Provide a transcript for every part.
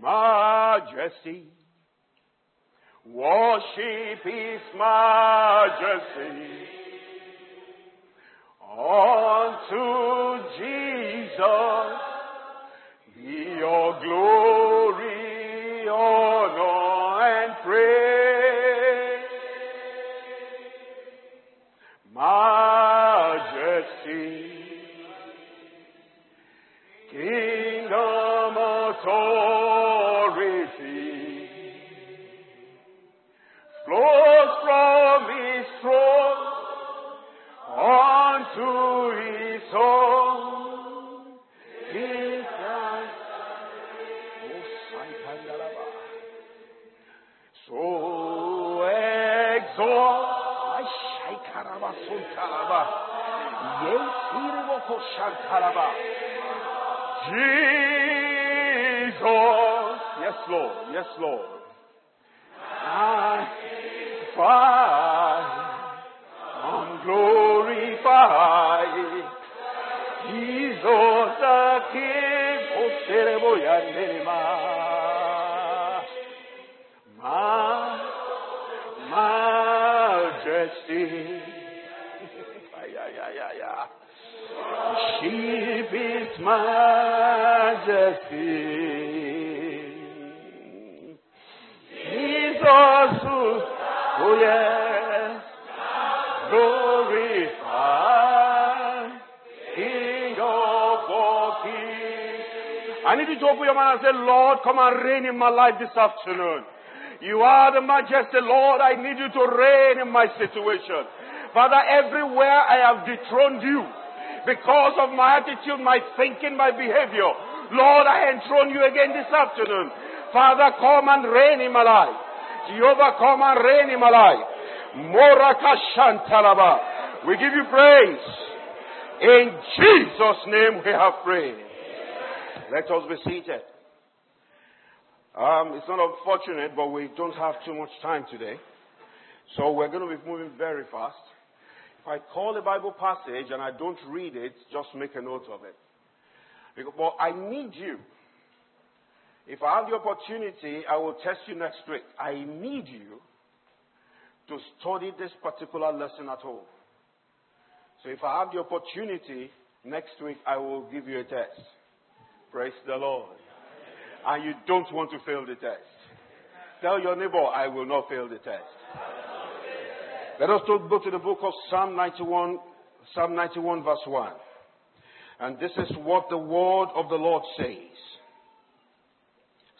majesty. Worship His majesty. Unto Jesus, be your glory, honor, and praise. Majesty. Jesus. Yes, Lord. Yes, Lord. Magnify. I'm glorified. Jesus the King. Ma- Majesty. Majesty. Jesus, who- yes, glorified, King of all kings. I need you to open your mouth and say, Lord, come and reign in my life this afternoon. You are the majesty, Lord. I need you to reign in my situation. Father, everywhere I have dethroned you because of my attitude, my thinking, my behavior. Lord, I enthrone you again this afternoon. Father, come and reign in my life. Jehovah, come and reign in my life. Morakashantalaba. We give you praise. In Jesus' name we have prayed. Let us be seated. Um, it's not unfortunate, but we don't have too much time today. So we're going to be moving very fast. If I call a Bible passage and I don't read it, just make a note of it. Because, but I need you. If I have the opportunity, I will test you next week. I need you to study this particular lesson at home. So if I have the opportunity, next week I will give you a test. Praise the Lord. And you don't want to fail the test. Tell your neighbor, I will not fail the test. Let us go to the book of Psalm 91, Psalm 91 verse 1. And this is what the word of the Lord says.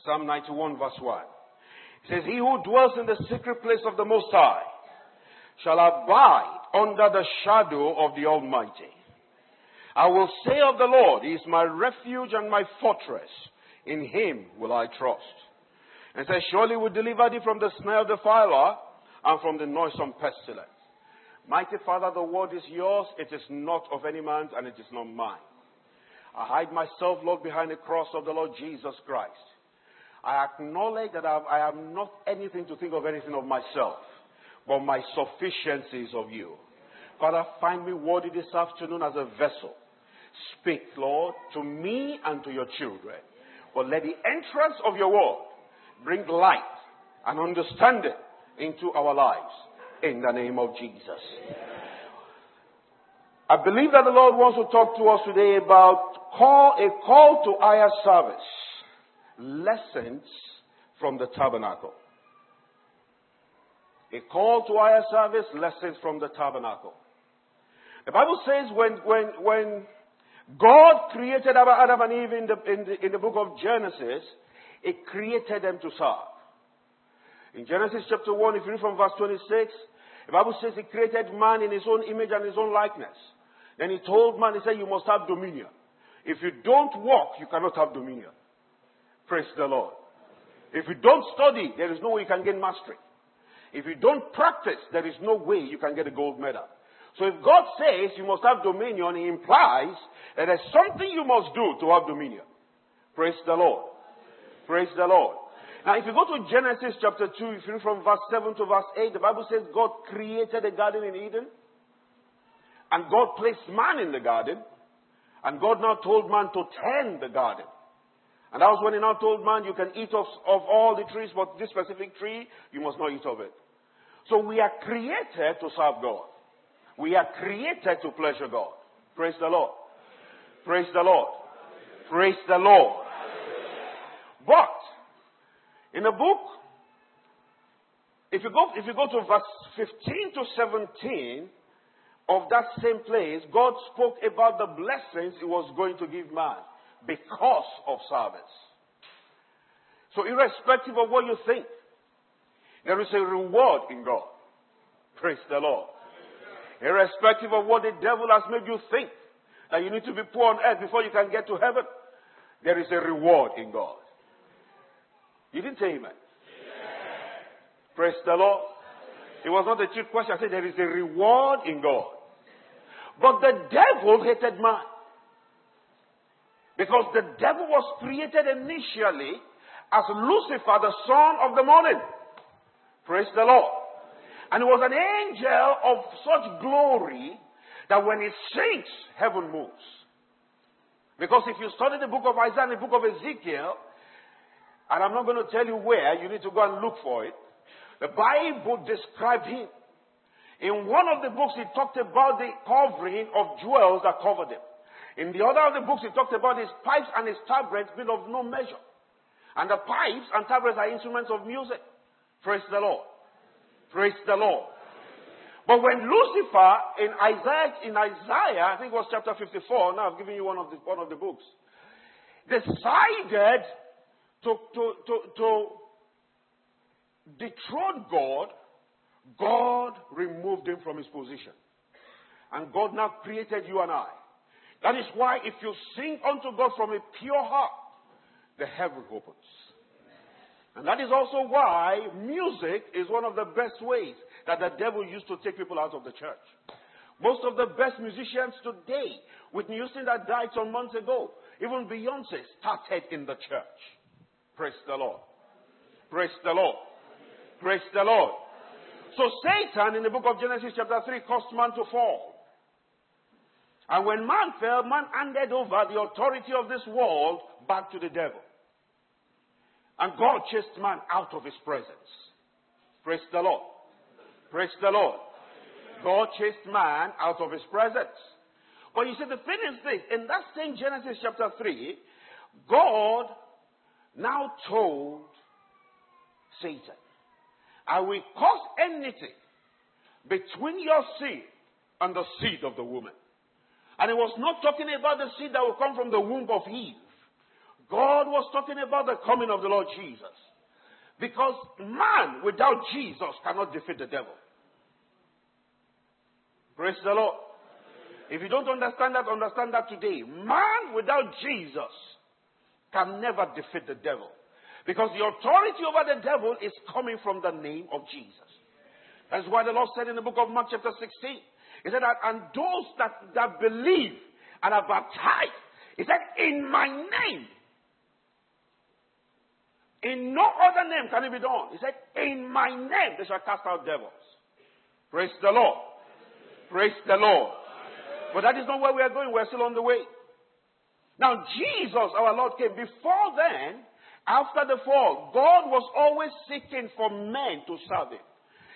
Psalm 91 verse 1. It says, He who dwells in the secret place of the Most High shall abide under the shadow of the Almighty. I will say of the Lord, He is my refuge and my fortress. In Him will I trust. And says, Surely we will deliver thee from the snare of the fowler and from the noisome pestilence. Mighty Father, the word is yours. It is not of any man's and it is not mine. I hide myself, Lord, behind the cross of the Lord Jesus Christ. I acknowledge that I have, not anything to think of anything of myself, but my sufficiency is of you. Father, find me worthy this afternoon as a vessel. Speak, Lord, to me and to your children. But let the entrance of your word bring light and understanding into our lives in the name of Jesus. I believe that the Lord wants to talk to us today about call, a call to higher service. Lessons from the tabernacle. A call to higher service, lessons from the tabernacle. The Bible says when, when, when God created Adam and Eve in the, in, the, in the book of Genesis, it created them to serve. In Genesis chapter 1, if you read from verse 26, the Bible says He created man in His own image and His own likeness. Then He told man, He said, You must have dominion. If you don't walk, you cannot have dominion. Praise the Lord. If you don't study, there is no way you can gain mastery. If you don't practice, there is no way you can get a gold medal. So if God says you must have dominion, He implies that there's something you must do to have dominion. Praise the Lord. Praise the Lord. Now, if you go to Genesis chapter 2, if you read from verse 7 to verse 8, the Bible says God created a garden in Eden. And God placed man in the garden. And God now told man to tend the garden. And that was when he now told man, you can eat of, of all the trees, but this specific tree, you must not eat of it. So we are created to serve God. We are created to pleasure God. Praise the Lord. Praise the Lord. Praise the Lord. In the book, if you go, if you go to verse 15 to 17 of that same place, God spoke about the blessings he was going to give man because of service. So irrespective of what you think, there is a reward in God. Praise the Lord. Irrespective of what the devil has made you think, that you need to be poor on earth before you can get to heaven, there is a reward in God. You didn't say amen. amen. Praise the Lord. It was not a cheap question. I said there is a reward in God. But the devil hated man. Because the devil was created initially as Lucifer, the son of the morning. Praise the Lord. And he was an angel of such glory that when he sinks, heaven moves. Because if you study the book of Isaiah and the book of Ezekiel, and I'm not going to tell you where, you need to go and look for it. The Bible described him. In one of the books, he talked about the covering of jewels that covered him. In the other of the books, he talked about his pipes and his tabrets being of no measure. And the pipes and tabrets are instruments of music. Praise the Lord. Praise the Lord. But when Lucifer in Isaiah, in Isaiah, I think it was chapter 54, now I've given you one of the, one of the books, decided to, to, to, to dethrone God, God removed him from his position. And God now created you and I. That is why if you sing unto God from a pure heart, the heaven opens. And that is also why music is one of the best ways that the devil used to take people out of the church. Most of the best musicians today, with Houston that died some months ago, even Beyonce started in the church. Praise the Lord. Praise the Lord. Praise the Lord. So Satan in the book of Genesis chapter 3 caused man to fall. And when man fell, man handed over the authority of this world back to the devil. And God chased man out of his presence. Praise the Lord. Praise the Lord. God chased man out of his presence. But you see, the thing is this in that same Genesis chapter 3, God now told Satan, I will cause enmity between your seed and the seed of the woman. And he was not talking about the seed that will come from the womb of Eve. God was talking about the coming of the Lord Jesus. Because man without Jesus cannot defeat the devil. Praise the Lord. If you don't understand that, understand that today. Man without Jesus can never defeat the devil. Because the authority over the devil is coming from the name of Jesus. That's why the Lord said in the book of Mark chapter 16, He said that, and those that, that believe and are baptized, He said, in my name, in no other name can it be done. He said, In my name they shall cast out devils. Praise the Lord. Praise the Lord. But that is not where we are going. We're still on the way. Now, Jesus, our Lord, came. Before then, after the fall, God was always seeking for men to serve Him.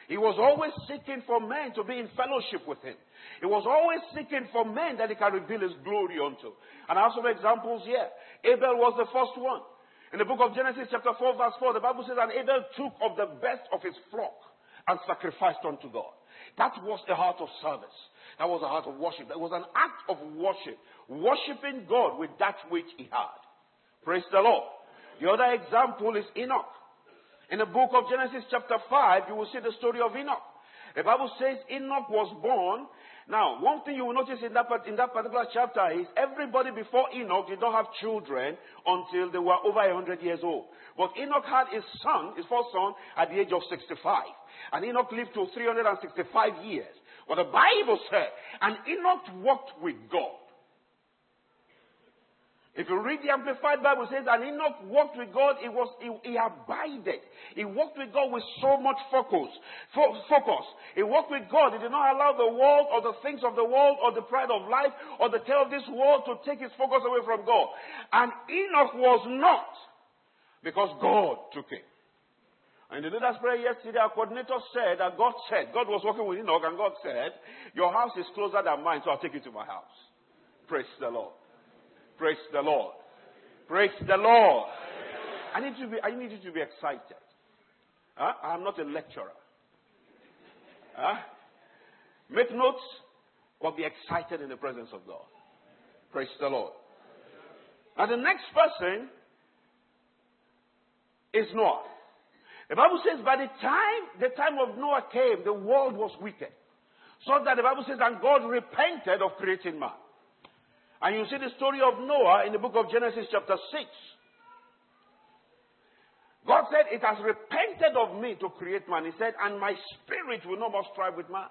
He was always seeking for men to be in fellowship with Him. He was always seeking for men that He can reveal His glory unto. And I have some examples here. Abel was the first one. In the book of Genesis, chapter 4, verse 4, the Bible says, And Abel took of the best of his flock and sacrificed unto God. That was the heart of service. That was a heart of worship. That was an act of worship. Worshipping God with that which he had. Praise the Lord. The other example is Enoch. In the book of Genesis chapter 5, you will see the story of Enoch. The Bible says Enoch was born. Now, one thing you will notice in that, in that particular chapter is everybody before Enoch did not have children until they were over 100 years old. But Enoch had his son, his first son, at the age of 65. And Enoch lived to 365 years. What the Bible said, and Enoch walked with God. If you read the Amplified Bible, it says, and Enoch walked with God, he was, he, he abided. He walked with God with so much focus, fo- focus. He walked with God. He did not allow the world or the things of the world or the pride of life or the care of this world to take his focus away from God. And Enoch was not because God took him. And the leader's prayer yesterday, our coordinator said that God said, God was working with Enoch and God said, your house is closer than mine, so I'll take you to my house. Praise the Lord. Praise the Lord. Praise the Lord. I need, to be, I need you to be excited. Huh? I'm not a lecturer. Huh? Make notes or be excited in the presence of God. Praise the Lord. And the next person is Noah. The Bible says by the time the time of Noah came, the world was wicked. So that the Bible says, and God repented of creating man. And you see the story of Noah in the book of Genesis, chapter 6. God said, It has repented of me to create man. He said, And my spirit will no more strive with man.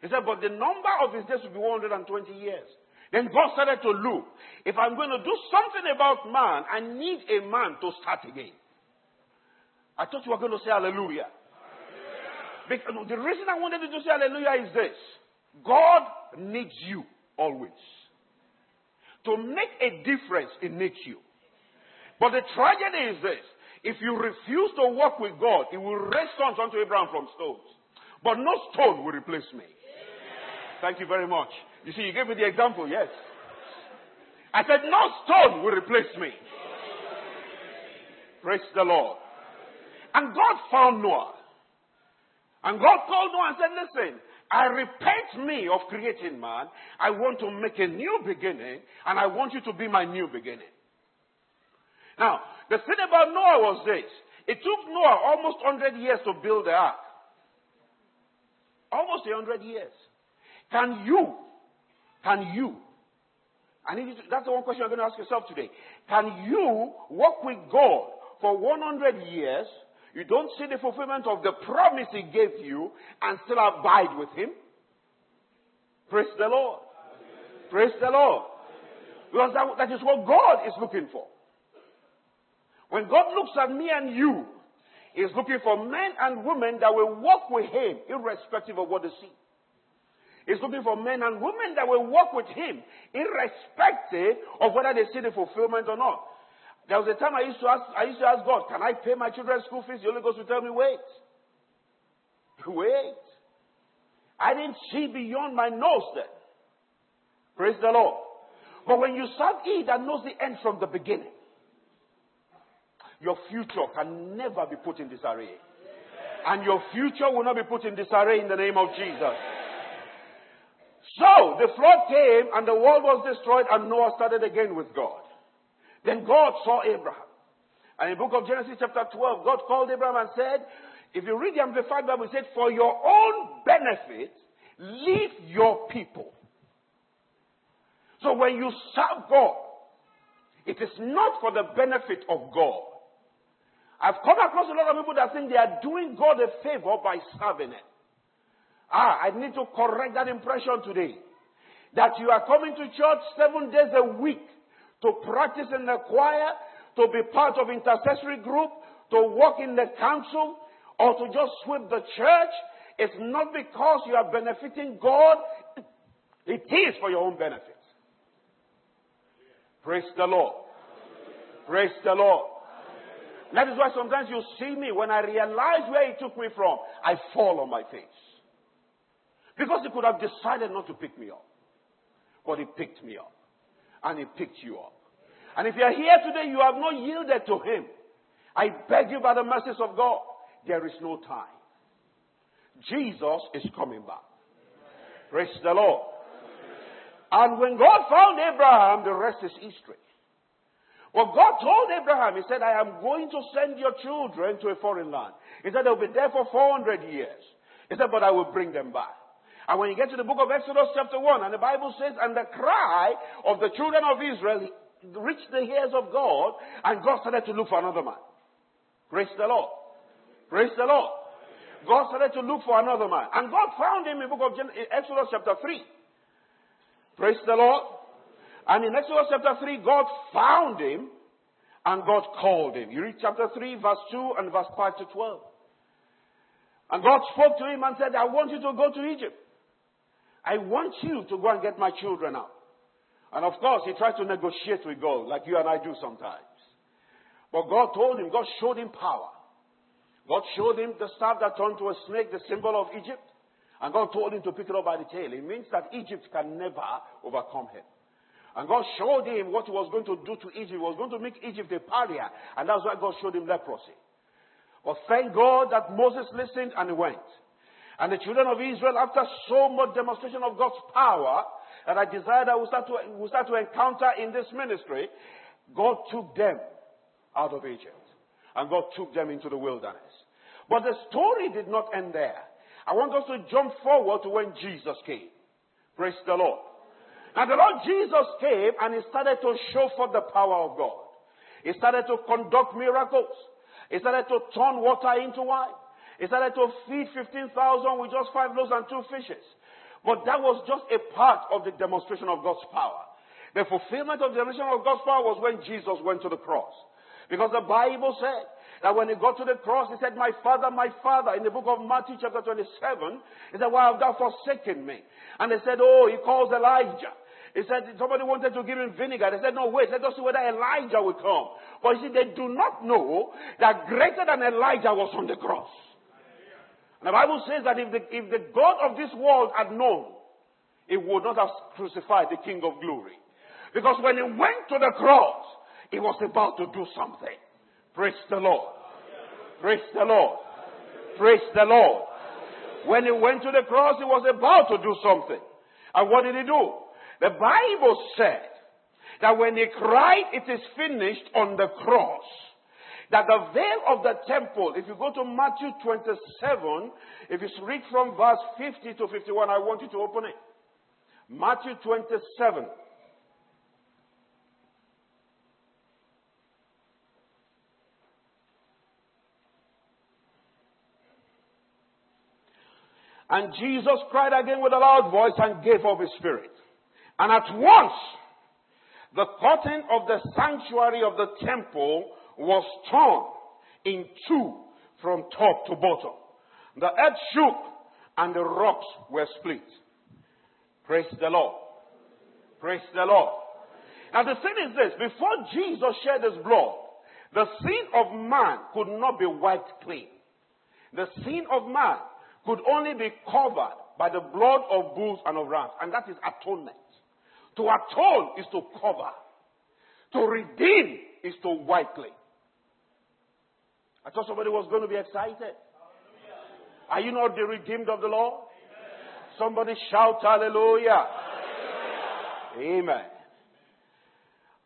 He said, But the number of his days will be 120 years. Then God started to look. If I'm going to do something about man, I need a man to start again. I thought you were going to say hallelujah. Because the reason I wanted you to say hallelujah is this God needs you always. To make a difference, it needs you. But the tragedy is this. If you refuse to walk with God, He will raise sons unto Abraham from stones. But no stone will replace me. Thank you very much. You see, you gave me the example, yes. I said, no stone will replace me. Praise the Lord. And God found Noah. And God called Noah and said, listen, I repent me of creating man. I want to make a new beginning, and I want you to be my new beginning. Now, the thing about Noah was this. It took Noah almost 100 years to build the ark. Almost 100 years. Can you, can you, I need you to, that's the one question you're going to ask yourself today. Can you walk with God for 100 years you don't see the fulfillment of the promise he gave you and still abide with him. Praise the Lord. Praise the Lord. Because that, that is what God is looking for. When God looks at me and you, He's looking for men and women that will walk with Him irrespective of what they see. He's looking for men and women that will walk with Him irrespective of whether they see the fulfillment or not. There was a time I used to ask, I used to ask God, can I pay my children's school fees? The Holy Ghost would tell me, wait. Wait. I didn't see beyond my nose then. Praise the Lord. But when you serve He that knows the end from the beginning, your future can never be put in disarray. And your future will not be put in disarray in the name of Jesus. So the flood came and the world was destroyed and Noah started again with God. Then God saw Abraham. And in the book of Genesis chapter 12, God called Abraham and said, if you read the Amplified Bible, it said, for your own benefit, leave your people. So when you serve God, it is not for the benefit of God. I've come across a lot of people that think they are doing God a favor by serving it. Ah, I need to correct that impression today. That you are coming to church seven days a week to practice in the choir, to be part of intercessory group, to work in the council, or to just sweep the church. It's not because you are benefiting God. It is for your own benefit. Praise the Lord. Praise the Lord. That is why sometimes you see me, when I realize where he took me from, I fall on my face. Because he could have decided not to pick me up. But he picked me up and He picked you up. And if you are here today, you have not yielded to Him. I beg you by the mercies of God, there is no time. Jesus is coming back. Praise the Lord. And when God found Abraham, the rest is history. Well, God told Abraham, He said, I am going to send your children to a foreign land. He said, they'll be there for 400 years. He said, but I will bring them back. And when you get to the book of Exodus chapter 1, and the Bible says, and the cry of the children of Israel reached the ears of God, and God started to look for another man. Praise the Lord. Praise the Lord. God started to look for another man. And God found him in the book of Exodus chapter 3. Praise the Lord. And in Exodus chapter 3, God found him and God called him. You read chapter 3, verse 2 and verse 5 to 12. And God spoke to him and said, I want you to go to Egypt. I want you to go and get my children out. And of course, he tried to negotiate with God, like you and I do sometimes. But God told him, God showed him power. God showed him the staff that turned to a snake, the symbol of Egypt. And God told him to pick it up by the tail. It means that Egypt can never overcome him. And God showed him what he was going to do to Egypt. He was going to make Egypt a pariah. And that's why God showed him leprosy. But thank God that Moses listened and he went. And the children of Israel, after so much demonstration of God's power, that I desire that we start to, we start to encounter in this ministry, God took them out of Egypt. And God took them into the wilderness. But the story did not end there. I want us to jump forward to when Jesus came. Praise the Lord. Now the Lord Jesus came and he started to show forth the power of God. He started to conduct miracles. He started to turn water into wine. He started to feed 15,000 with just five loaves and two fishes. But that was just a part of the demonstration of God's power. The fulfillment of the demonstration of God's power was when Jesus went to the cross. Because the Bible said that when he got to the cross, he said, My father, my father, in the book of Matthew chapter 27, he said, Why have thou forsaken me? And they said, Oh, he calls Elijah. He said, somebody wanted to give him vinegar. They said, no, wait, let us see whether Elijah will come. But you see, they do not know that greater than Elijah was on the cross. And the Bible says that if the, if the God of this world had known, he would not have crucified the King of glory. Because when he went to the cross, he was about to do something. Praise the Lord. Praise the Lord. Praise the Lord. When he went to the cross, he was about to do something. And what did he do? The Bible said that when he cried, it is finished on the cross, that the veil of the temple, if you go to Matthew 27, if you read from verse 50 to 51, I want you to open it. Matthew 27. And Jesus cried again with a loud voice and gave up his spirit. And at once, the curtain of the sanctuary of the temple was torn in two from top to bottom. The earth shook and the rocks were split. Praise the Lord. Praise the Lord. Now the thing is this, before Jesus shed his blood, the sin of man could not be wiped clean. The sin of man could only be covered by the blood of bulls and of rams, and that is atonement. To atone is to cover. To redeem is to wipe clean. I thought somebody was going to be excited. Are you not the redeemed of the Lord? Somebody shout hallelujah. hallelujah. Amen.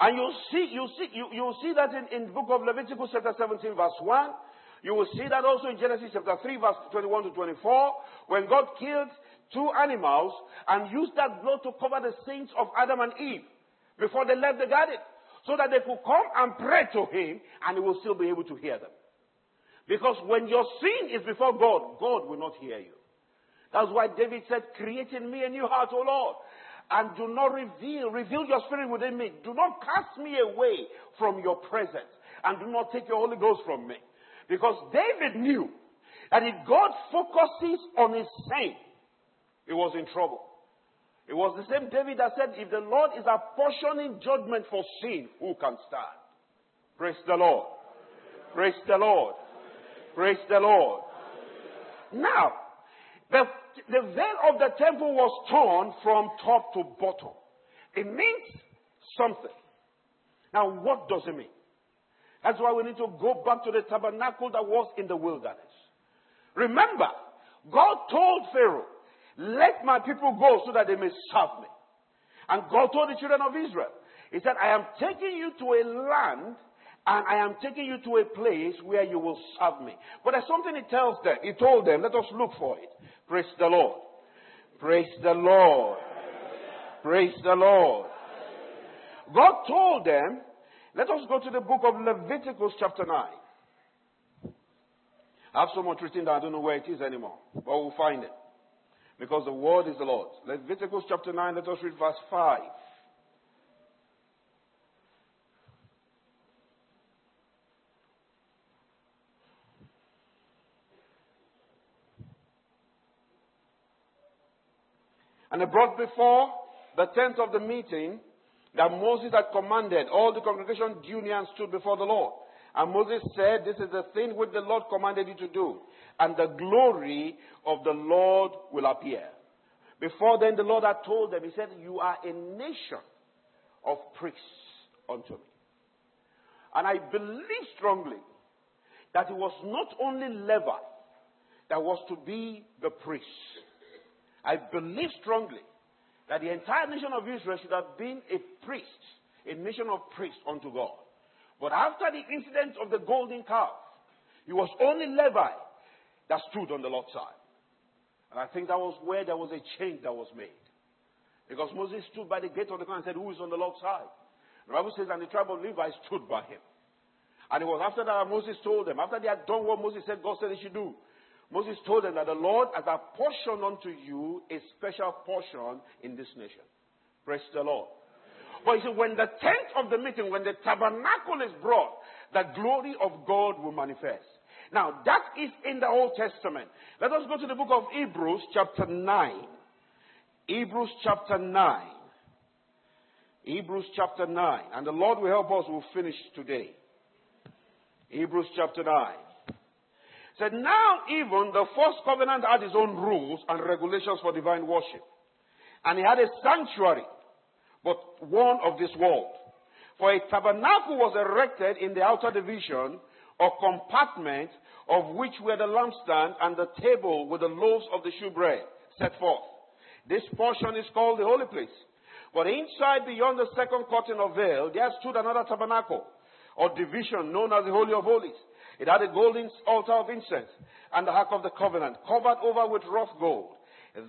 And you see, you see, you, you see that in, in the book of Leviticus chapter 17 verse 1. You will see that also in Genesis chapter 3 verse 21 to 24 when God killed two animals and used that blood to cover the sins of Adam and Eve before they left the garden so that they could come and pray to him and he will still be able to hear them. Because when your sin is before God, God will not hear you. That's why David said, create in me a new heart, O Lord. And do not reveal, reveal your spirit within me. Do not cast me away from your presence. And do not take your Holy Ghost from me. Because David knew that if God focuses on his sin, he was in trouble. It was the same David that said, if the Lord is apportioning judgment for sin, who can stand? Praise the Lord. Praise the Lord. Praise the Lord. Now, the, the veil of the temple was torn from top to bottom. It means something. Now, what does it mean? That's why we need to go back to the tabernacle that was in the wilderness. Remember, God told Pharaoh, let my people go so that they may serve me. And God told the children of Israel, He said, I am taking you to a land and I am taking you to a place where you will serve me. But there's something He tells them. He told them, let us look for it. Praise the Lord. Praise the Lord. Praise the Lord. God told them, let us go to the book of Leviticus chapter 9. I have so much written that I don't know where it is anymore, but we'll find it because the word is the Lord. Leviticus chapter 9, let us read verse 5. And they brought before the tent of the meeting that Moses had commanded. All the congregation drew and stood before the Lord. And Moses said, This is the thing which the Lord commanded you to do, and the glory of the Lord will appear. Before then, the Lord had told them, He said, You are a nation of priests unto me. And I believe strongly that it was not only Levi that was to be the priest. I believe strongly that the entire nation of Israel should have been a priest, a nation of priests unto God. But after the incident of the golden calf, it was only Levi that stood on the Lord's side. And I think that was where there was a change that was made. Because Moses stood by the gate of the camp and said, Who is on the Lord's side? The Bible says, And the tribe of Levi stood by him. And it was after that Moses told them, after they had done what Moses said God said they should do, Moses told them that the Lord has apportioned unto you a special portion in this nation. Praise the Lord. But you see, when the tent of the meeting, when the tabernacle is brought, the glory of God will manifest. Now, that is in the Old Testament. Let us go to the book of Hebrews, chapter 9. Hebrews, chapter 9. Hebrews, chapter 9. And the Lord will help us, we'll finish today. Hebrews, chapter 9 said, Now even the first covenant had its own rules and regulations for divine worship. And he had a sanctuary, but one of this world. For a tabernacle was erected in the outer division or compartment of which were the lampstand and the table with the loaves of the shewbread set forth. This portion is called the holy place. But inside, beyond the second curtain of veil, there stood another tabernacle or division known as the Holy of Holies it had a golden altar of incense and the ark of the covenant, covered over with rough gold.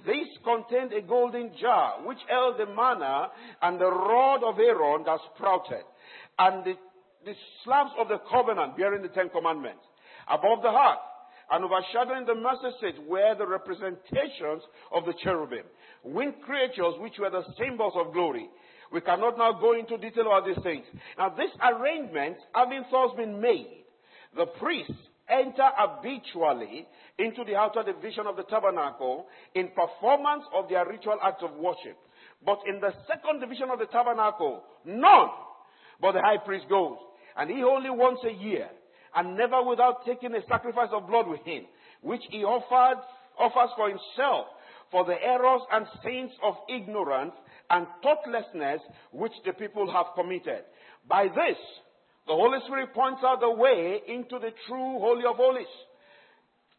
This contained a golden jar which held the manna and the rod of Aaron that sprouted, and the, the slabs of the covenant bearing the Ten Commandments. Above the ark and overshadowing the mercy seat were the representations of the cherubim, winged creatures which were the symbols of glory. We cannot now go into detail about these things. Now, this arrangement, having thus been made, the priests enter habitually into the outer division of the tabernacle in performance of their ritual acts of worship. But in the second division of the tabernacle, none but the high priest goes. And he only once a year, and never without taking a sacrifice of blood with him, which he offered, offers for himself for the errors and sins of ignorance and thoughtlessness which the people have committed. By this, the Holy Spirit points out the way into the true Holy of Holies.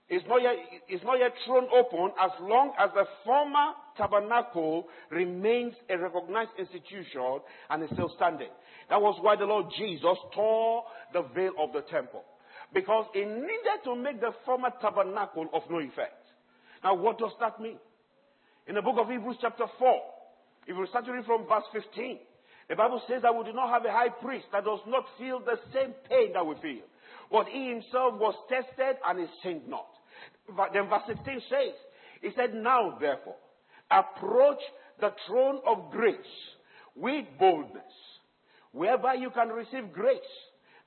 It's not yet, it's not yet thrown open as long as the former tabernacle remains a recognized institution and is still standing. That was why the Lord Jesus tore the veil of the temple. Because he needed to make the former tabernacle of no effect. Now, what does that mean? In the book of Hebrews, chapter 4, if we start reading from verse 15, the Bible says that we do not have a high priest that does not feel the same pain that we feel. But he himself was tested and he sinned not. But Then verse 15 says, He said, Now therefore, approach the throne of grace with boldness, whereby you can receive grace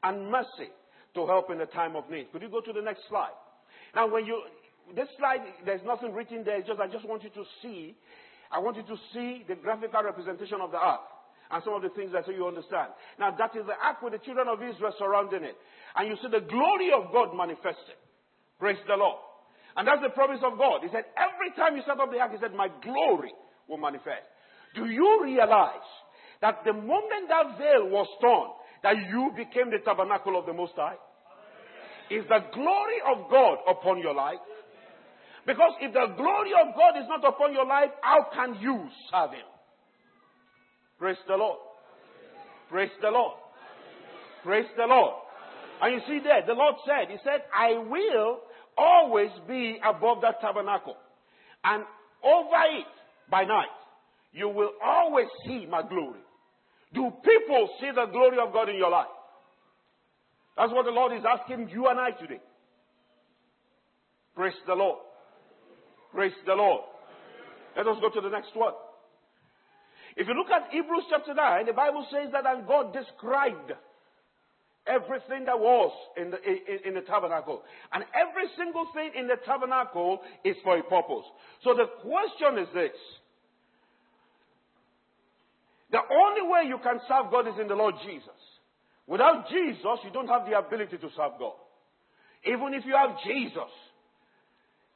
and mercy to help in the time of need. Could you go to the next slide? Now, when you, this slide, there's nothing written there. Just, I just want you to see, I want you to see the graphical representation of the earth and some of the things that you understand. Now that is the ark with the children of Israel surrounding it. And you see the glory of God manifested. Praise the Lord. And that's the promise of God. He said, every time you set up the ark, he said, my glory will manifest. Do you realize that the moment that veil was torn, that you became the tabernacle of the Most High? Is the glory of God upon your life? Because if the glory of God is not upon your life, how can you serve Him? Praise the Lord. Praise the Lord. Praise the Lord. And you see there, the Lord said, He said, I will always be above that tabernacle. And over it by night, you will always see my glory. Do people see the glory of God in your life? That's what the Lord is asking you and I today. Praise the Lord. Praise the Lord. Let us go to the next one. If you look at Hebrews chapter 9, the Bible says that and God described everything that was in the, in, in the tabernacle. And every single thing in the tabernacle is for a purpose. So the question is this. The only way you can serve God is in the Lord Jesus. Without Jesus, you don't have the ability to serve God. Even if you have Jesus,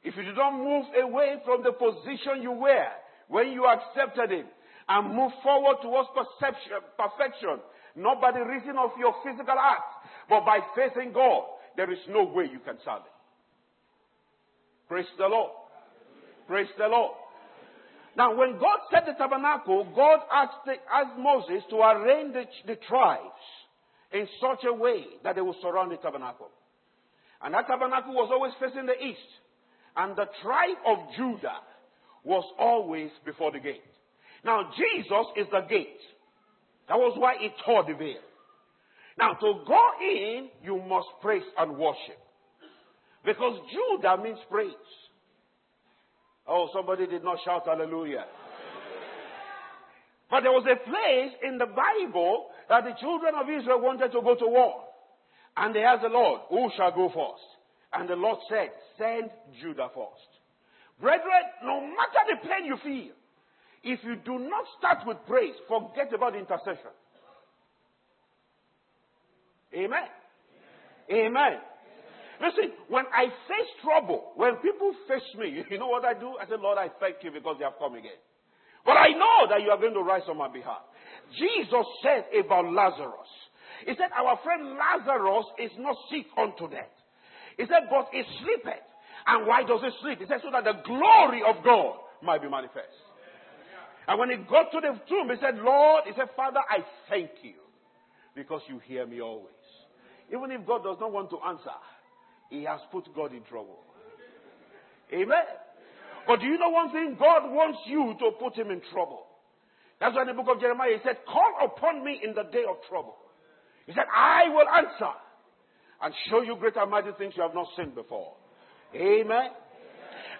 if you do not move away from the position you were when you accepted Him and move forward towards perception, perfection, not by the reason of your physical act, but by faith in God, there is no way you can serve. Praise the Lord. Praise the Lord. Now, when God set the tabernacle, God asked, the, asked Moses to arrange the, the tribes in such a way that they would surround the tabernacle. And that tabernacle was always facing the east. And the tribe of Judah was always before the gate. Now, Jesus is the gate. That was why he tore the veil. Now, to go in, you must praise and worship. Because Judah means praise. Oh, somebody did not shout hallelujah. But there was a place in the Bible that the children of Israel wanted to go to war. And they asked the Lord, who shall go first? And the Lord said, send Judah first. Brethren, no matter the pain you feel, if you do not start with praise, forget about intercession. Amen. Amen. Amen. Listen, when I face trouble, when people face me, you know what I do? I say, Lord, I thank you because you have come again. But I know that you are going to rise on my behalf. Jesus said about Lazarus, He said, Our friend Lazarus is not sick unto death. He said, But he sleepeth. And why does he sleep? He said, So that the glory of God might be manifest. And when he got to the tomb, he said, Lord, he said, Father, I thank you because you hear me always. Even if God does not want to answer, he has put God in trouble. Amen. But do you know one thing? God wants you to put him in trouble. That's why in the book of Jeremiah he said, Call upon me in the day of trouble. He said, I will answer and show you great and mighty things you have not seen before. Amen.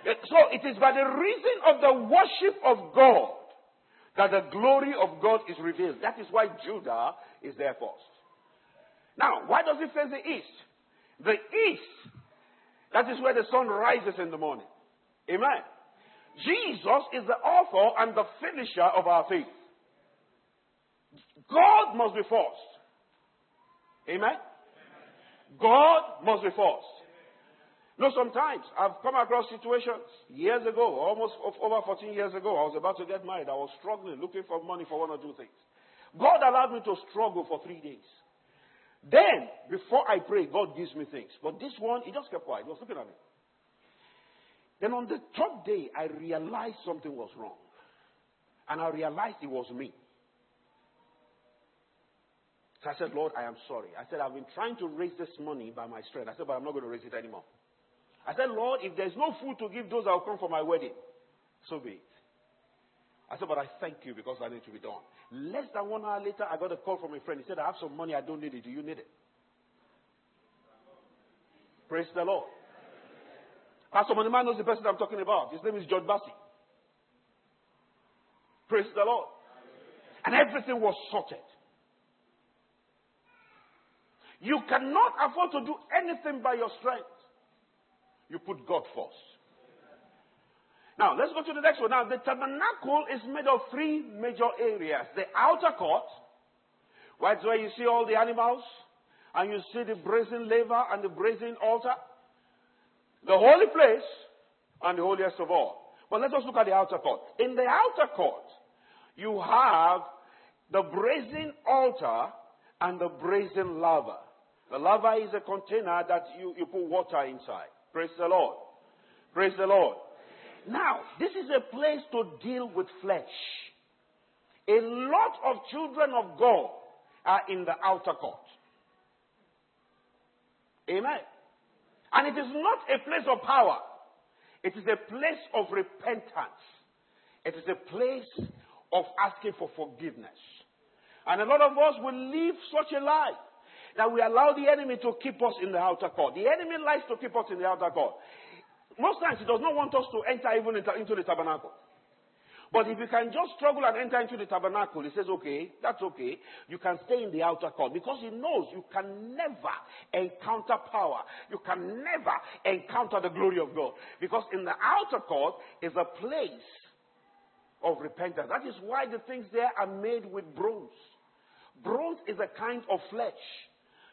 So it is by the reason of the worship of God that the glory of God is revealed. That is why Judah is there first. Now, why does it face the east? The east, that is where the sun rises in the morning. Amen. Jesus is the author and the finisher of our faith. God must be first. Amen. God must be first. No, sometimes I've come across situations years ago, almost over 14 years ago. I was about to get married. I was struggling, looking for money for one or two things. God allowed me to struggle for three days. Then, before I pray, God gives me things. But this one, he just kept quiet. He was looking at me. Then on the third day, I realized something was wrong. And I realized it was me. So I said, Lord, I am sorry. I said, I've been trying to raise this money by my strength. I said, but I'm not going to raise it anymore. I said, Lord, if there's no food to give those that will come for my wedding, so be it. I said, but I thank you because I need to be done. Less than one hour later, I got a call from a friend. He said, I have some money. I don't need it. Do you need it? Praise the Lord. Pastor Moneyman knows the person I'm talking about. His name is George Bassi. Praise the Lord. And everything was sorted. You cannot afford to do anything by your strength. You put God first. Now, let's go to the next one. Now, the tabernacle is made of three major areas. The outer court, right where you see all the animals, and you see the brazen laver and the brazen altar. The holy place, and the holiest of all. But let us look at the outer court. In the outer court, you have the brazen altar and the brazen laver. The laver is a container that you, you put water inside. Praise the Lord. Praise the Lord. Now, this is a place to deal with flesh. A lot of children of God are in the outer court. Amen. And it is not a place of power. It is a place of repentance. It is a place of asking for forgiveness. And a lot of us will live such a life that we allow the enemy to keep us in the outer court. The enemy likes to keep us in the outer court. Most times he does not want us to enter even into the tabernacle. But if you can just struggle and enter into the tabernacle, he says, okay, that's okay. You can stay in the outer court because he knows you can never encounter power. You can never encounter the glory of God. Because in the outer court is a place of repentance. That is why the things there are made with bronze. Bronze is a kind of flesh.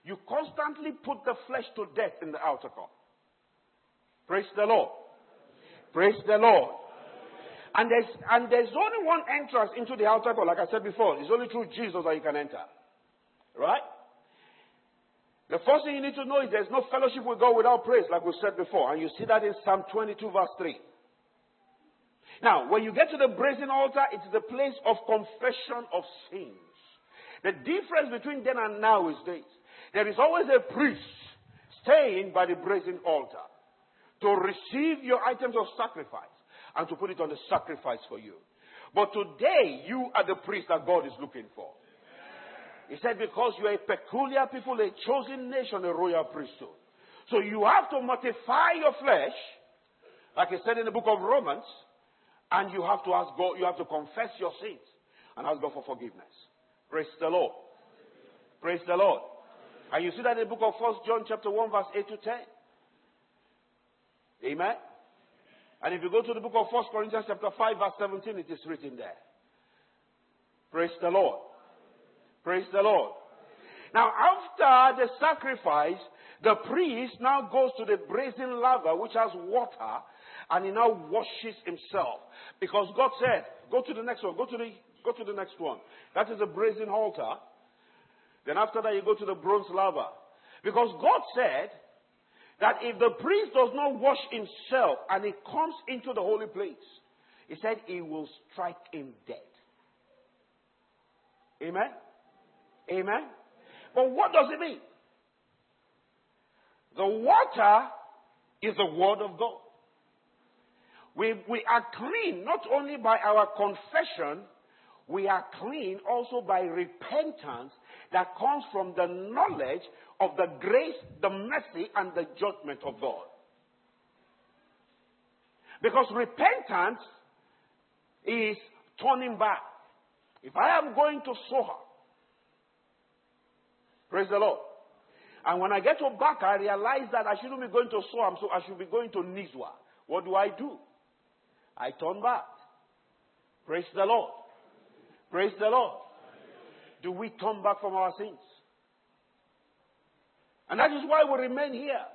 You constantly put the flesh to death in the outer court. Praise the Lord. Praise the Lord. And there's, and there's only one entrance into the outer court, like I said before. It's only through Jesus that you can enter. Right? The first thing you need to know is there's no fellowship with God without praise, like we said before. And you see that in Psalm 22, verse 3. Now, when you get to the brazen altar, it's the place of confession of sins. The difference between then and now is this. There is always a priest staying by the brazen altar to receive your items of sacrifice and to put it on the sacrifice for you. But today, you are the priest that God is looking for. He said, because you are a peculiar people, a chosen nation, a royal priesthood. So you have to mortify your flesh, like he said in the book of Romans, and you have to ask God, you have to confess your sins and ask God for forgiveness. Praise the Lord. Praise the Lord. And you see that in the book of 1 John chapter 1 verse 8 to 10. Amen. And if you go to the book of 1 Corinthians chapter 5 verse 17, it is written there. Praise the Lord. Praise the Lord. Now after the sacrifice, the priest now goes to the brazen laver which has water and he now washes himself. Because God said, go to the next one, go to the, go to the next one. That is a brazen altar. Then after that you go to the bronze laver. Because God said that if the priest does not wash himself and he comes into the holy place, he said he will strike him dead. Amen? Amen? But what does it mean? The water is the word of God. We, we are clean not only by our confession, we are clean also by repentance that comes from the knowledge of the grace, the mercy, and the judgment of God. Because repentance is turning back. If I am going to Sohar, praise the Lord. And when I get to back, I realize that I shouldn't be going to Sohar, so I should be going to Nizwa. What do I do? I turn back. Praise the Lord. Praise the Lord. Do we turn back from our sins? And that is why we remain here.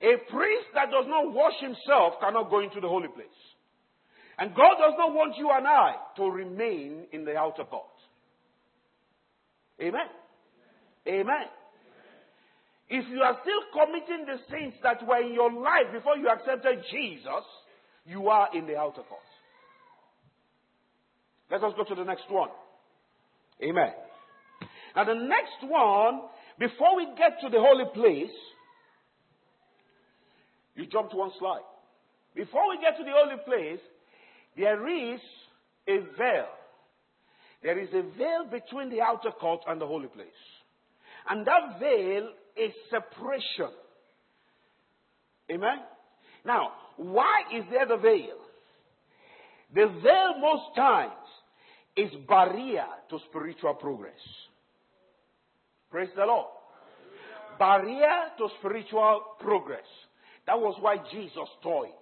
A priest that does not wash himself cannot go into the holy place. And God does not want you and I to remain in the outer court. Amen. Amen. If you are still committing the sins that were in your life before you accepted Jesus, you are in the outer court. Let us go to the next one. Amen. Now, the next one, before we get to the holy place, you jump to one slide. Before we get to the holy place, there is a veil. There is a veil between the outer court and the holy place. And that veil is separation. Amen? Now, why is there the veil? The veil most times is barrier to spiritual progress. Praise the Lord. Barrier to spiritual progress. That was why Jesus tore it.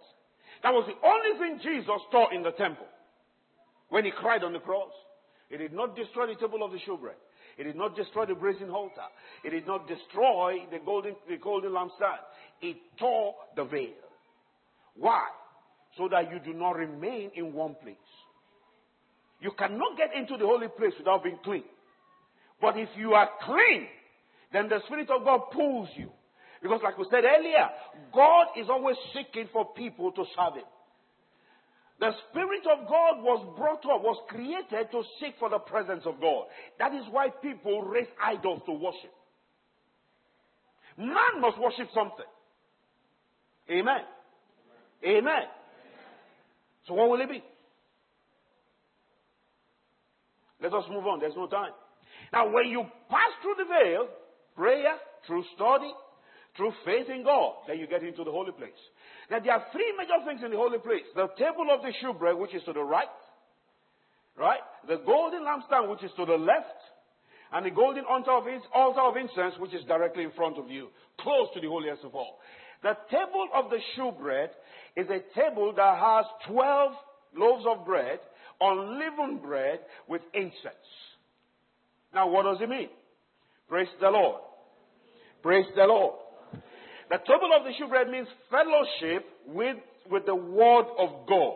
That was the only thing Jesus tore in the temple. When he cried on the cross. He did not destroy the table of the showbread. He did not destroy the brazen altar. He did not destroy the golden, the golden lampstand. He tore the veil. Why? So that you do not remain in one place. You cannot get into the holy place without being clean. But if you are clean, then the Spirit of God pulls you. Because like we said earlier, God is always seeking for people to serve Him. The Spirit of God was brought up, was created to seek for the presence of God. That is why people raise idols to worship. Man must worship something. Amen. Amen. So what will it be? Let us move on. There's no time. Now, when you pass through the veil, prayer, through study, through faith in God, then you get into the holy place. Now, there are three major things in the holy place. The table of the shewbread, which is to the right, right? The golden lampstand, which is to the left, and the golden altar of, altar of incense, which is directly in front of you, close to the holiest of all. The table of the shewbread is a table that has 12 loaves of bread unleavened bread with incense. Now, what does it mean? Praise the Lord. Praise the Lord. The table of the shewbread means fellowship with, with the Word of God.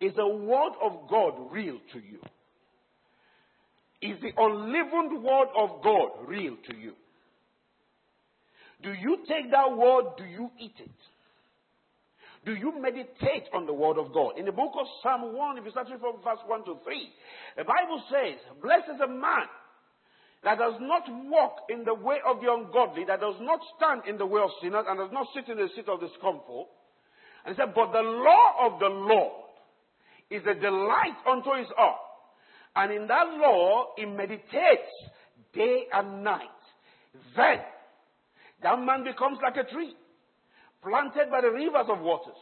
Is the Word of God real to you? Is the unleavened Word of God real to you? Do you take that Word? Do you eat it? Do you meditate on the Word of God? In the book of Psalm 1, if you start from verse 1 to 3, the Bible says, Blessed is a man that does not walk in the way of the ungodly, that does not stand in the way of sinners, and does not sit in the seat of discomfort. And he said, But the law of the Lord is a delight unto his heart. And in that law, he meditates day and night. Then, that man becomes like a tree, planted by the rivers of waters.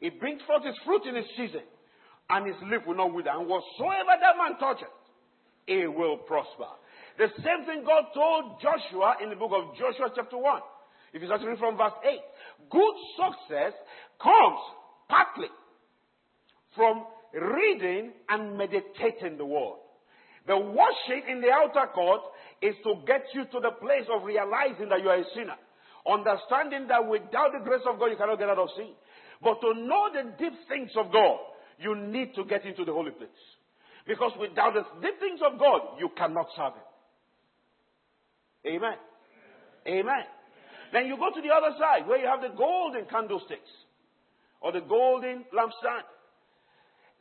It brings forth its fruit in its season, and its leaf will not wither. And whatsoever that man toucheth, it will prosper. The same thing God told Joshua in the book of Joshua, chapter 1. If you start to read from verse 8, good success comes partly from reading and meditating the word. The washing in the outer court is to get you to the place of realizing that you are a sinner. Understanding that without the grace of God, you cannot get out of sin. But to know the deep things of God, you need to get into the holy place. Because without the deep things of God, you cannot serve Him. Amen. Amen. Then you go to the other side where you have the golden candlesticks or the golden lampstand.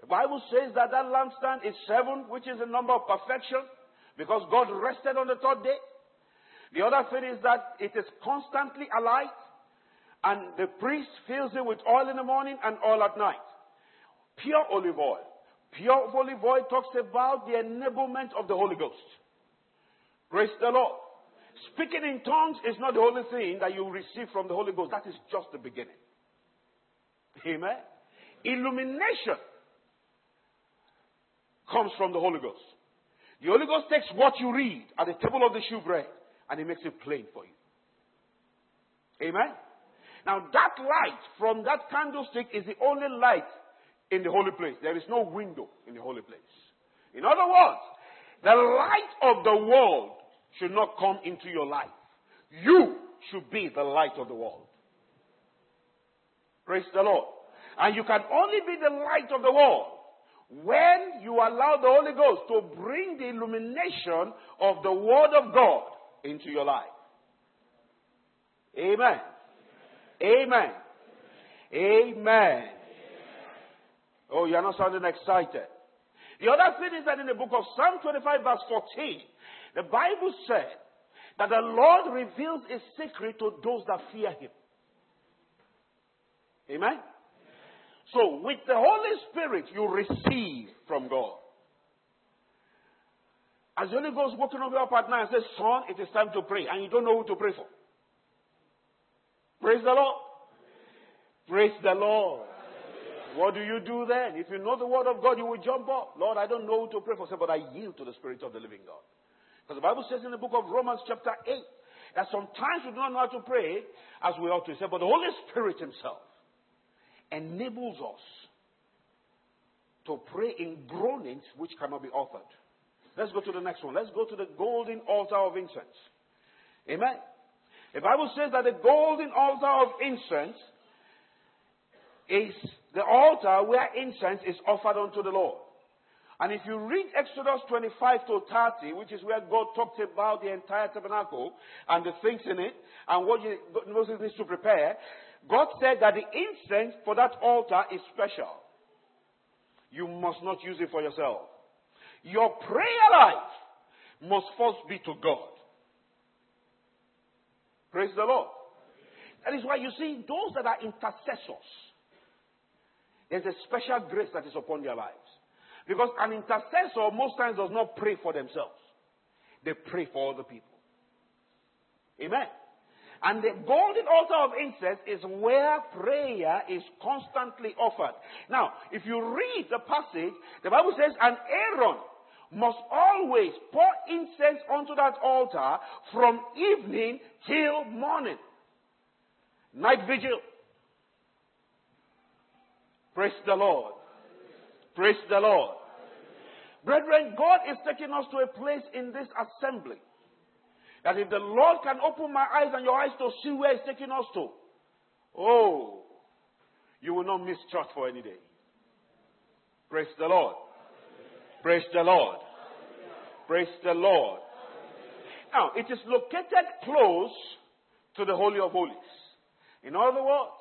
The Bible says that that lampstand is seven, which is the number of perfection, because God rested on the third day. The other thing is that it is constantly alight, and the priest fills it with oil in the morning and oil at night. Pure olive oil. Pure olive oil talks about the enablement of the Holy Ghost. Praise the Lord. Speaking in tongues is not the only thing that you receive from the Holy Ghost. That is just the beginning. Amen. Illumination comes from the Holy Ghost. The Holy Ghost takes what you read at the table of the shewbread and he makes it plain for you. Amen. Now that light from that candlestick is the only light in the holy place. There is no window in the holy place. In other words, the light of the world should not come into your life. You should be the light of the world. Praise the Lord. And you can only be the light of the world when you allow the Holy Ghost to bring the illumination of the Word of God into your life. Amen. Amen. Amen. Oh, you're not sounding excited. The other thing is that in the book of Psalm 25, verse 14, the Bible said that the Lord reveals a secret to those that fear Him. Amen? So, with the Holy Spirit, you receive from God. As the Holy Ghost walking over your partner and says, Son, it is time to pray, and you don't know who to pray for. Praise the Lord. Praise the Lord. What do you do then? If you know the word of God, you will jump up. Lord, I don't know who to pray for. But I yield to the Spirit of the living God. Because the Bible says in the book of Romans, chapter 8, that sometimes we do not know how to pray as we ought to. Say, but the Holy Spirit Himself enables us to pray in groanings which cannot be uttered. Let's go to the next one. Let's go to the golden altar of incense. Amen. The Bible says that the golden altar of incense is the altar where incense is offered unto the Lord. And if you read Exodus 25 to 30, which is where God talked about the entire tabernacle and the things in it and what Moses needs to prepare, God said that the incense for that altar is special. You must not use it for yourself. Your prayer life must first be to God. Praise the Lord. That is why you see those that are intercessors, there's a special grace that is upon their lives. Because an intercessor most times does not pray for themselves. They pray for other people. Amen. And the golden altar of incense is where prayer is constantly offered. Now, if you read the passage, the Bible says, and Aaron must always pour incense onto that altar from evening till morning. Night vigil. Praise the Lord. Praise the Lord. Brethren, God is taking us to a place in this assembly that if the Lord can open my eyes and your eyes to see where He's taking us to, oh, you will not miss church for any day. Praise the Lord. Praise the Lord. Praise the Lord. Now, it is located close to the Holy of Holies. In other words,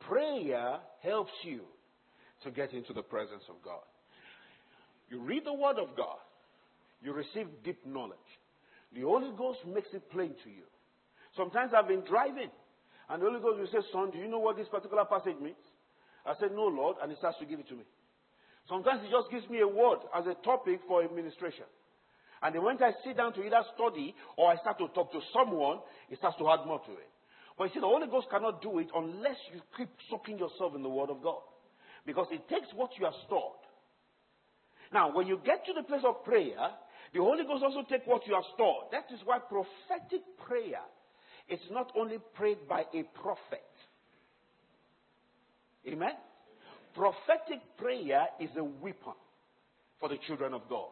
prayer helps you to get into the presence of God. You read the Word of God, you receive deep knowledge. The Holy Ghost makes it plain to you. Sometimes I've been driving, and the Holy Ghost will say, Son, do you know what this particular passage means? I said, No, Lord, and He starts to give it to me. Sometimes He just gives me a word as a topic for administration. And then when I sit down to either study or I start to talk to someone, it starts to add more to it. But you see, the Holy Ghost cannot do it unless you keep soaking yourself in the Word of God. Because it takes what you have stored. Now, when you get to the place of prayer, the Holy Ghost also takes what you have stored. That is why prophetic prayer is not only prayed by a prophet. Amen? Prophetic prayer is a weapon for the children of God.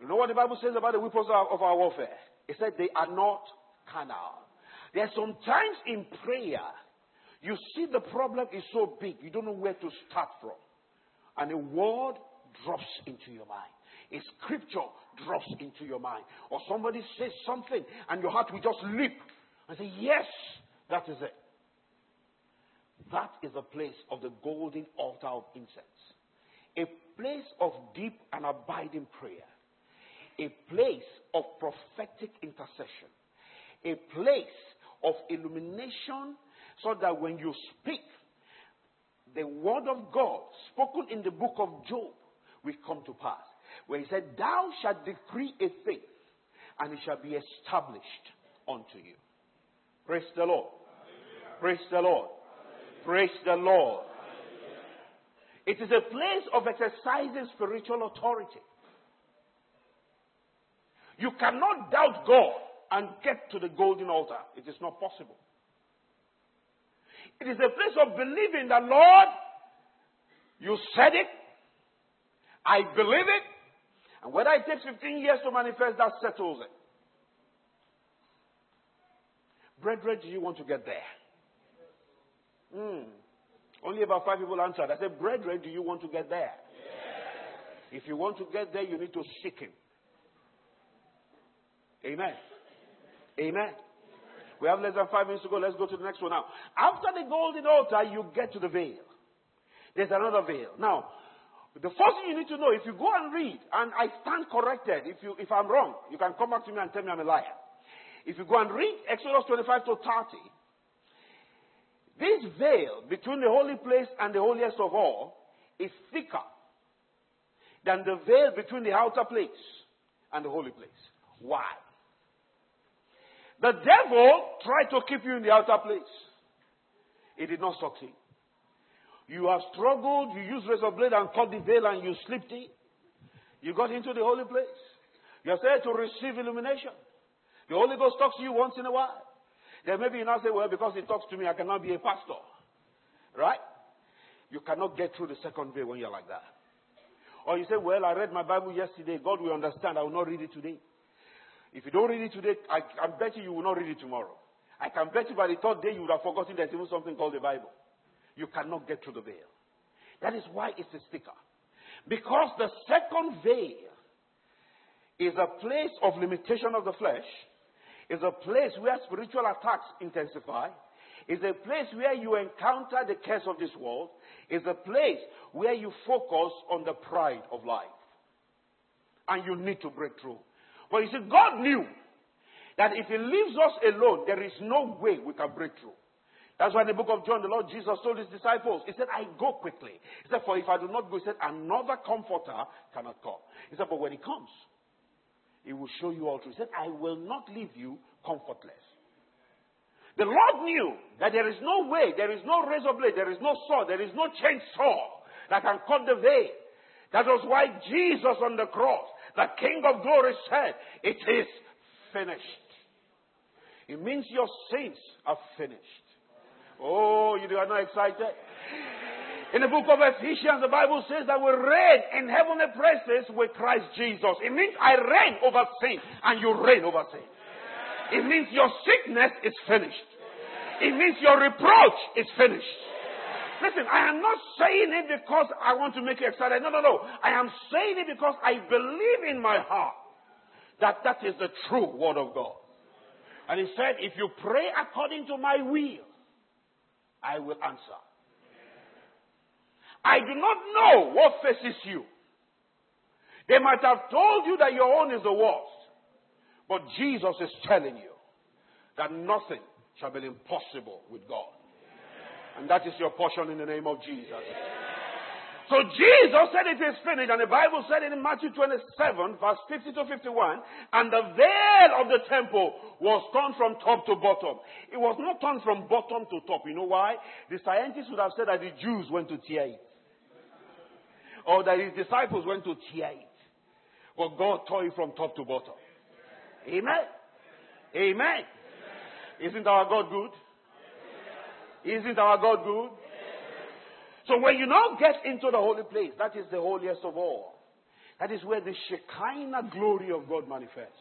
You know what the Bible says about the weapons of our warfare? It said they are not carnal. There are sometimes in prayer, you see the problem is so big, you don't know where to start from. And a word drops into your mind. A scripture drops into your mind. Or somebody says something and your heart will just leap and say, Yes, that is it. That is a place of the golden altar of incense. A place of deep and abiding prayer a place of prophetic intercession, a place of illumination, so that when you speak, the word of God spoken in the book of Job will come to pass. Where he said, Thou shalt decree a thing, and it shall be established unto you. Praise the Lord. Praise the Lord. Praise the Lord. It is a place of exercising spiritual authority. You cannot doubt God and get to the golden altar. It is not possible. It is a place of believing that, Lord, you said it, I believe it, and whether it takes 15 years to manifest, that settles it. Brethren, do you want to get there? Mm. Only about five people answered. I said, Brethren, do you want to get there? Yes. If you want to get there, you need to seek Him. Amen. Amen. We have less than five minutes to go. Let's go to the next one now. After the golden altar, you get to the veil. There's another veil. Now, the first thing you need to know, if you go and read, and I stand corrected, if, you, if I'm wrong, you can come back to me and tell me I'm a liar. If you go and read Exodus 25 to 30, this veil between the holy place and the holiest of all is thicker than the veil between the outer place and the holy place. Why? The devil tried to keep you in the outer place. It did not succeed. You have struggled, you used razor blade and cut the veil and you slipped in. You got into the holy place. You are said to receive illumination. The Holy Ghost talks to you once in a while. Then maybe you now say, well, because he talks to me, I cannot be a pastor. Right? You cannot get through the second veil when you're like that. Or you say, well, I read my Bible yesterday. God will understand. I will not read it today. If you don't read it today, I can bet you you will not read it tomorrow. I can bet you by the third day you would have forgotten there's even something called the Bible. You cannot get through the veil. That is why it's a sticker. Because the second veil is a place of limitation of the flesh, is a place where spiritual attacks intensify, is a place where you encounter the curse of this world, is a place where you focus on the pride of life. And you need to break through. But you see, God knew that if He leaves us alone, there is no way we can break through. That's why in the book of John, the Lord Jesus told his disciples, He said, I go quickly. He said, For if I do not go, He said, another comforter cannot come. He said, But when He comes, He will show you all truth. He said, I will not leave you comfortless. The Lord knew that there is no way, there is no razor blade, there is no sword, there is no chainsaw that can cut the veil. That was why Jesus on the cross the King of glory said, It is finished. It means your sins are finished. Oh, you are not excited? In the book of Ephesians, the Bible says that we reign in heavenly places with Christ Jesus. It means I reign over sin and you reign over sin. It means your sickness is finished. It means your reproach is finished. Listen, I am not saying it because I want to make you excited. No, no, no. I am saying it because I believe in my heart that that is the true word of God. And he said, if you pray according to my will, I will answer. I do not know what faces you. They might have told you that your own is the worst. But Jesus is telling you that nothing shall be impossible with God. And that is your portion in the name of Jesus. So Jesus said it is finished, and the Bible said it in Matthew 27, verse 50 to 51, and the veil of the temple was torn from top to bottom. It was not torn from bottom to top. You know why? The scientists would have said that the Jews went to tear it. Or that his disciples went to tear it. But God tore it from top to bottom. Amen. Amen. Isn't our God good? Isn't our God good? So when you now get into the holy place, that is the holiest of all. That is where the Shekinah glory of God manifests.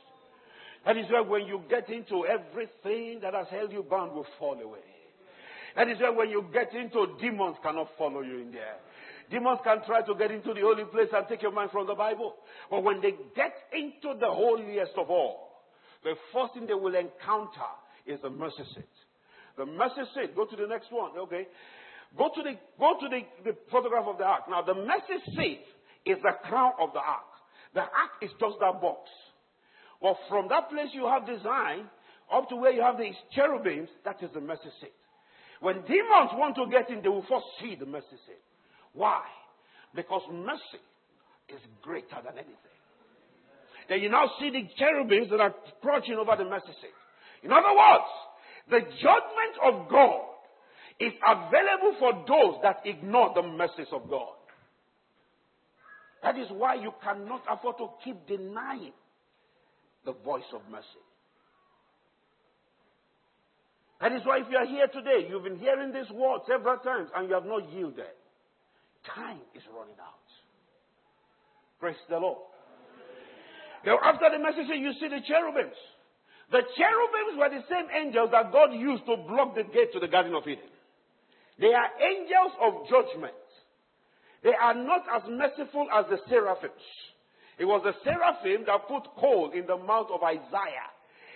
That is where when you get into everything that has held you bound will fall away. That is where when you get into demons cannot follow you in there. Demons can try to get into the holy place and take your mind from the Bible. But when they get into the holiest of all, the first thing they will encounter is the mercy seat. The mercy seat. Go to the next one. Okay. Go to the go to the, the photograph of the ark. Now the mercy seat is the crown of the ark. The ark is just that box. Well, from that place you have design up to where you have these cherubims, that is the mercy seat. When demons want to get in, they will first see the mercy seat. Why? Because mercy is greater than anything. Then you now see the cherubims that are crouching over the mercy seat. In other words, the judgment of God is available for those that ignore the mercies of God. That is why you cannot afford to keep denying the voice of mercy. That is why if you are here today, you've been hearing this word several times and you have not yielded. Time is running out. Praise the Lord. Now, after the message, you see the cherubims. The cherubims were the same angels that God used to block the gate to the Garden of Eden. They are angels of judgment. They are not as merciful as the seraphims. It was the seraphim that put coal in the mouth of Isaiah.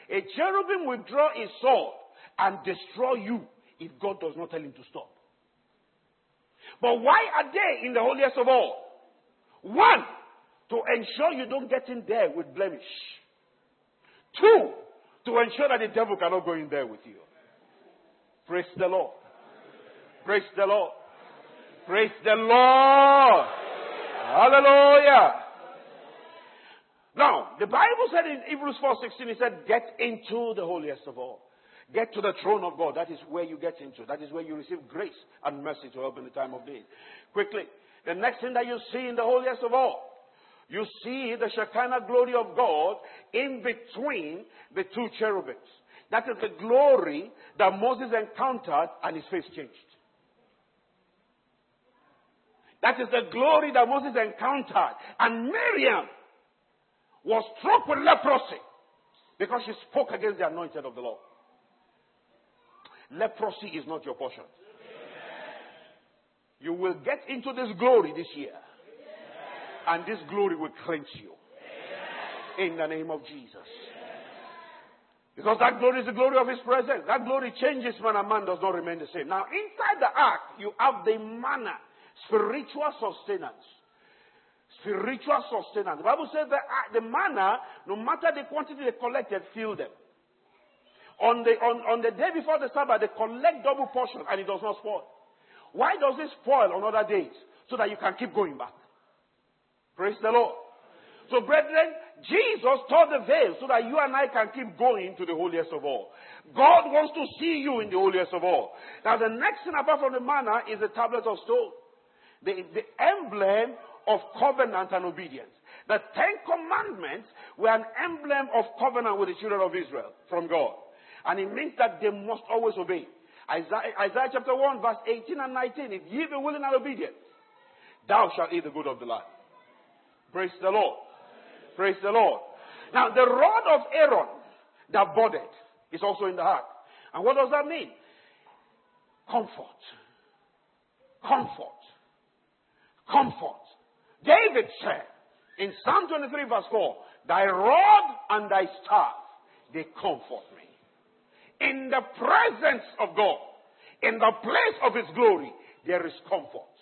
A cherubim will draw his sword and destroy you if God does not tell him to stop. But why are they in the holiest of all? One, to ensure you don't get in there with blemish. Two, to ensure that the devil cannot go in there with you. Praise the Lord. Praise the Lord. Praise the Lord. Hallelujah. Now, the Bible said in Hebrews 4:16, it said, "Get into the holiest of all. Get to the throne of God. That is where you get into. That is where you receive grace and mercy to help in the time of need." Quickly, the next thing that you see in the holiest of all, you see the Shekinah glory of God in between the two cherubims. That is the glory that Moses encountered and his face changed. That is the glory that Moses encountered. And Miriam was struck with leprosy because she spoke against the anointed of the Lord. Leprosy is not your portion. You will get into this glory this year. And this glory will cleanse you. In the name of Jesus. Because that glory is the glory of His presence. That glory changes when a man does not remain the same. Now, inside the ark, you have the manna Spiritual sustenance. Spiritual sustenance. The Bible says that the manna, no matter the quantity they collected, fill them. On the, on, on the day before the Sabbath, they collect double portion and it does not spoil. Why does it spoil on other days? So that you can keep going back. Praise the Lord. So, brethren, Jesus tore the veil so that you and I can keep going to the holiest of all. God wants to see you in the holiest of all. Now, the next thing apart from the manna is the tablet of stone the, the emblem of covenant and obedience. The Ten Commandments were an emblem of covenant with the children of Israel from God. And it means that they must always obey. Isaiah, Isaiah chapter 1, verse 18 and 19. If ye be willing and obedient, thou shalt eat the good of the land. Praise the Lord. Praise the Lord. Now, the rod of Aaron that budded is also in the heart. And what does that mean? Comfort. Comfort. Comfort. David said in Psalm 23 verse 4, Thy rod and thy staff, they comfort me. In the presence of God, in the place of His glory, there is comfort.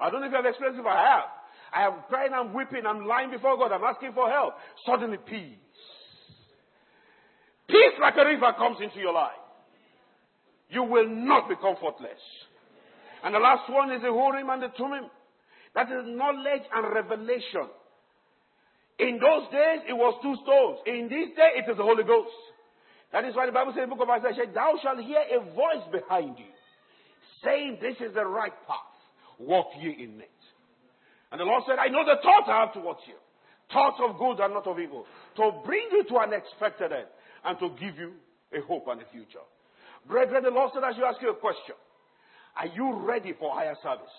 I don't know if you have experienced it, but I have. I am crying, I'm weeping, I'm lying before God, I'm asking for help. Suddenly, peace. Peace like a river comes into your life. You will not be comfortless. And the last one is the Urim and the Thummim. That is knowledge and revelation. In those days, it was two stones. In this day, it is the Holy Ghost. That is why the Bible says in the book of Isaiah, Thou shalt hear a voice behind you, saying, This is the right path. Walk ye in it. And the Lord said, I know the thoughts I have towards you. Thoughts of good and not of evil. To bring you to an expected end and to give you a hope and a future. Brethren, the Lord said, I should ask you a question. Are you ready for higher service?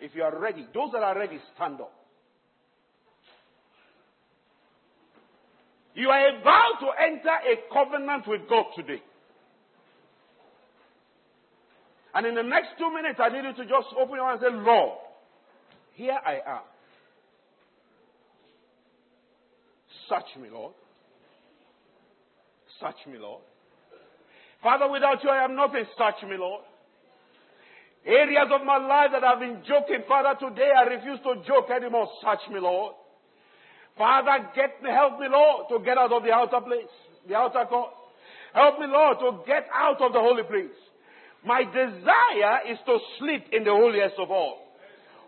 If you are ready, those that are ready, stand up. You are about to enter a covenant with God today. And in the next two minutes, I need you to just open your eyes and say, Lord, here I am. Search me, Lord. Search me, Lord. Father, without you, I am nothing. Search me, Lord. Areas of my life that I've been joking, Father, today I refuse to joke anymore. Search me, Lord. Father, get me, help me, Lord, to get out of the outer place, the outer court. Help me, Lord, to get out of the holy place. My desire is to sleep in the holiest of all.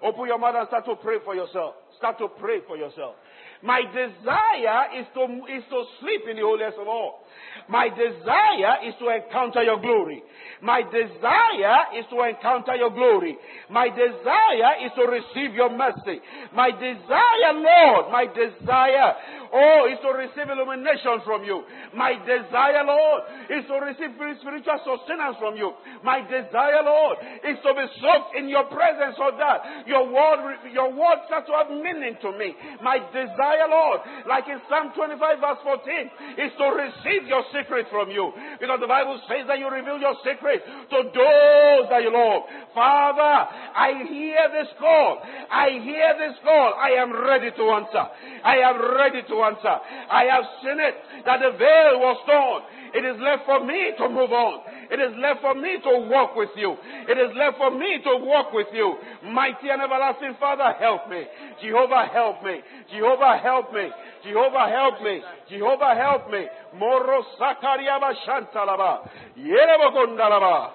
Open your mouth and start to pray for yourself. Start to pray for yourself. My desire is to, is to sleep in the holiest of all. My desire is to encounter your glory. My desire is to encounter your glory. My desire is to receive your mercy. My desire, Lord, my desire, oh, is to receive illumination from you. My desire, Lord, is to receive spiritual sustenance from you. My desire, Lord, is to be soaked in your presence so that your word, your word starts to have meaning to me. My desire desire, Lord, like in Psalm 25 verse 14, is to receive your secret from you. Because the Bible says that you reveal your secret to those that you love. Father, I hear this call. I hear this call. I am ready to answer. I am ready to answer. I have seen it that the veil was torn. It is left for me to move on. It is left for me to walk with you. It is left for me to walk with you. Mighty and everlasting Father, help me. Jehovah, help me. Jehovah, help me. Jehovah, help me. Jehovah, help me. Moro sakariaba shantalaba. Yerebokondalaba.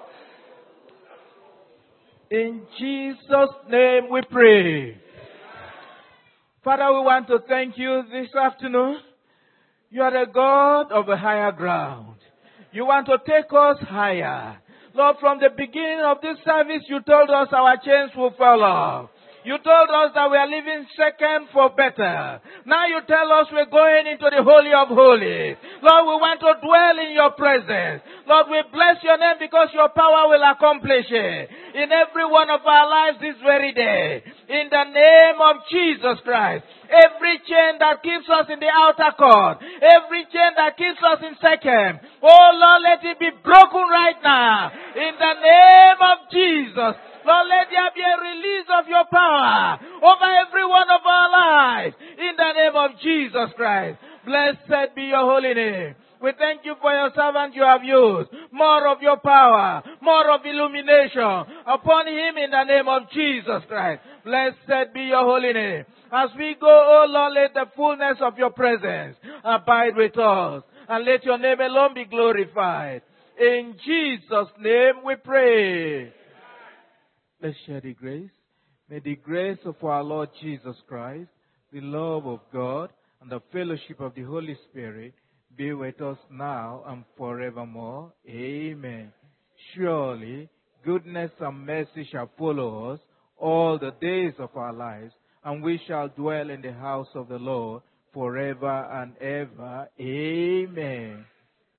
In Jesus' name we pray. Father, we want to thank you this afternoon. You are the God of a higher ground. You want to take us higher. Lord, from the beginning of this service, you told us our chains will fall off. You told us that we are living second for better. Now you tell us we're going into the Holy of Holies. Lord, we want to dwell in your presence. Lord, we bless your name because your power will accomplish it in every one of our lives this very day. In the name of Jesus Christ. Every chain that keeps us in the outer court, every chain that keeps us in second, oh Lord, let it be broken right now. In the name of Jesus. Lord, let there be a release of your power over every one of our lives. In the name of Jesus Christ. Blessed be your holy name. We thank you for your servant you have used. More of your power, more of illumination upon him in the name of Jesus Christ. Blessed be your holy name. As we go, oh Lord, let the fullness of your presence abide with us. And let your name alone be glorified. In Jesus' name we pray. Let's share the grace. May the grace of our Lord Jesus Christ, the love of God, and the fellowship of the Holy Spirit be with us now and forevermore. Amen. Surely, goodness and mercy shall follow us all the days of our lives, and we shall dwell in the house of the Lord forever and ever. Amen.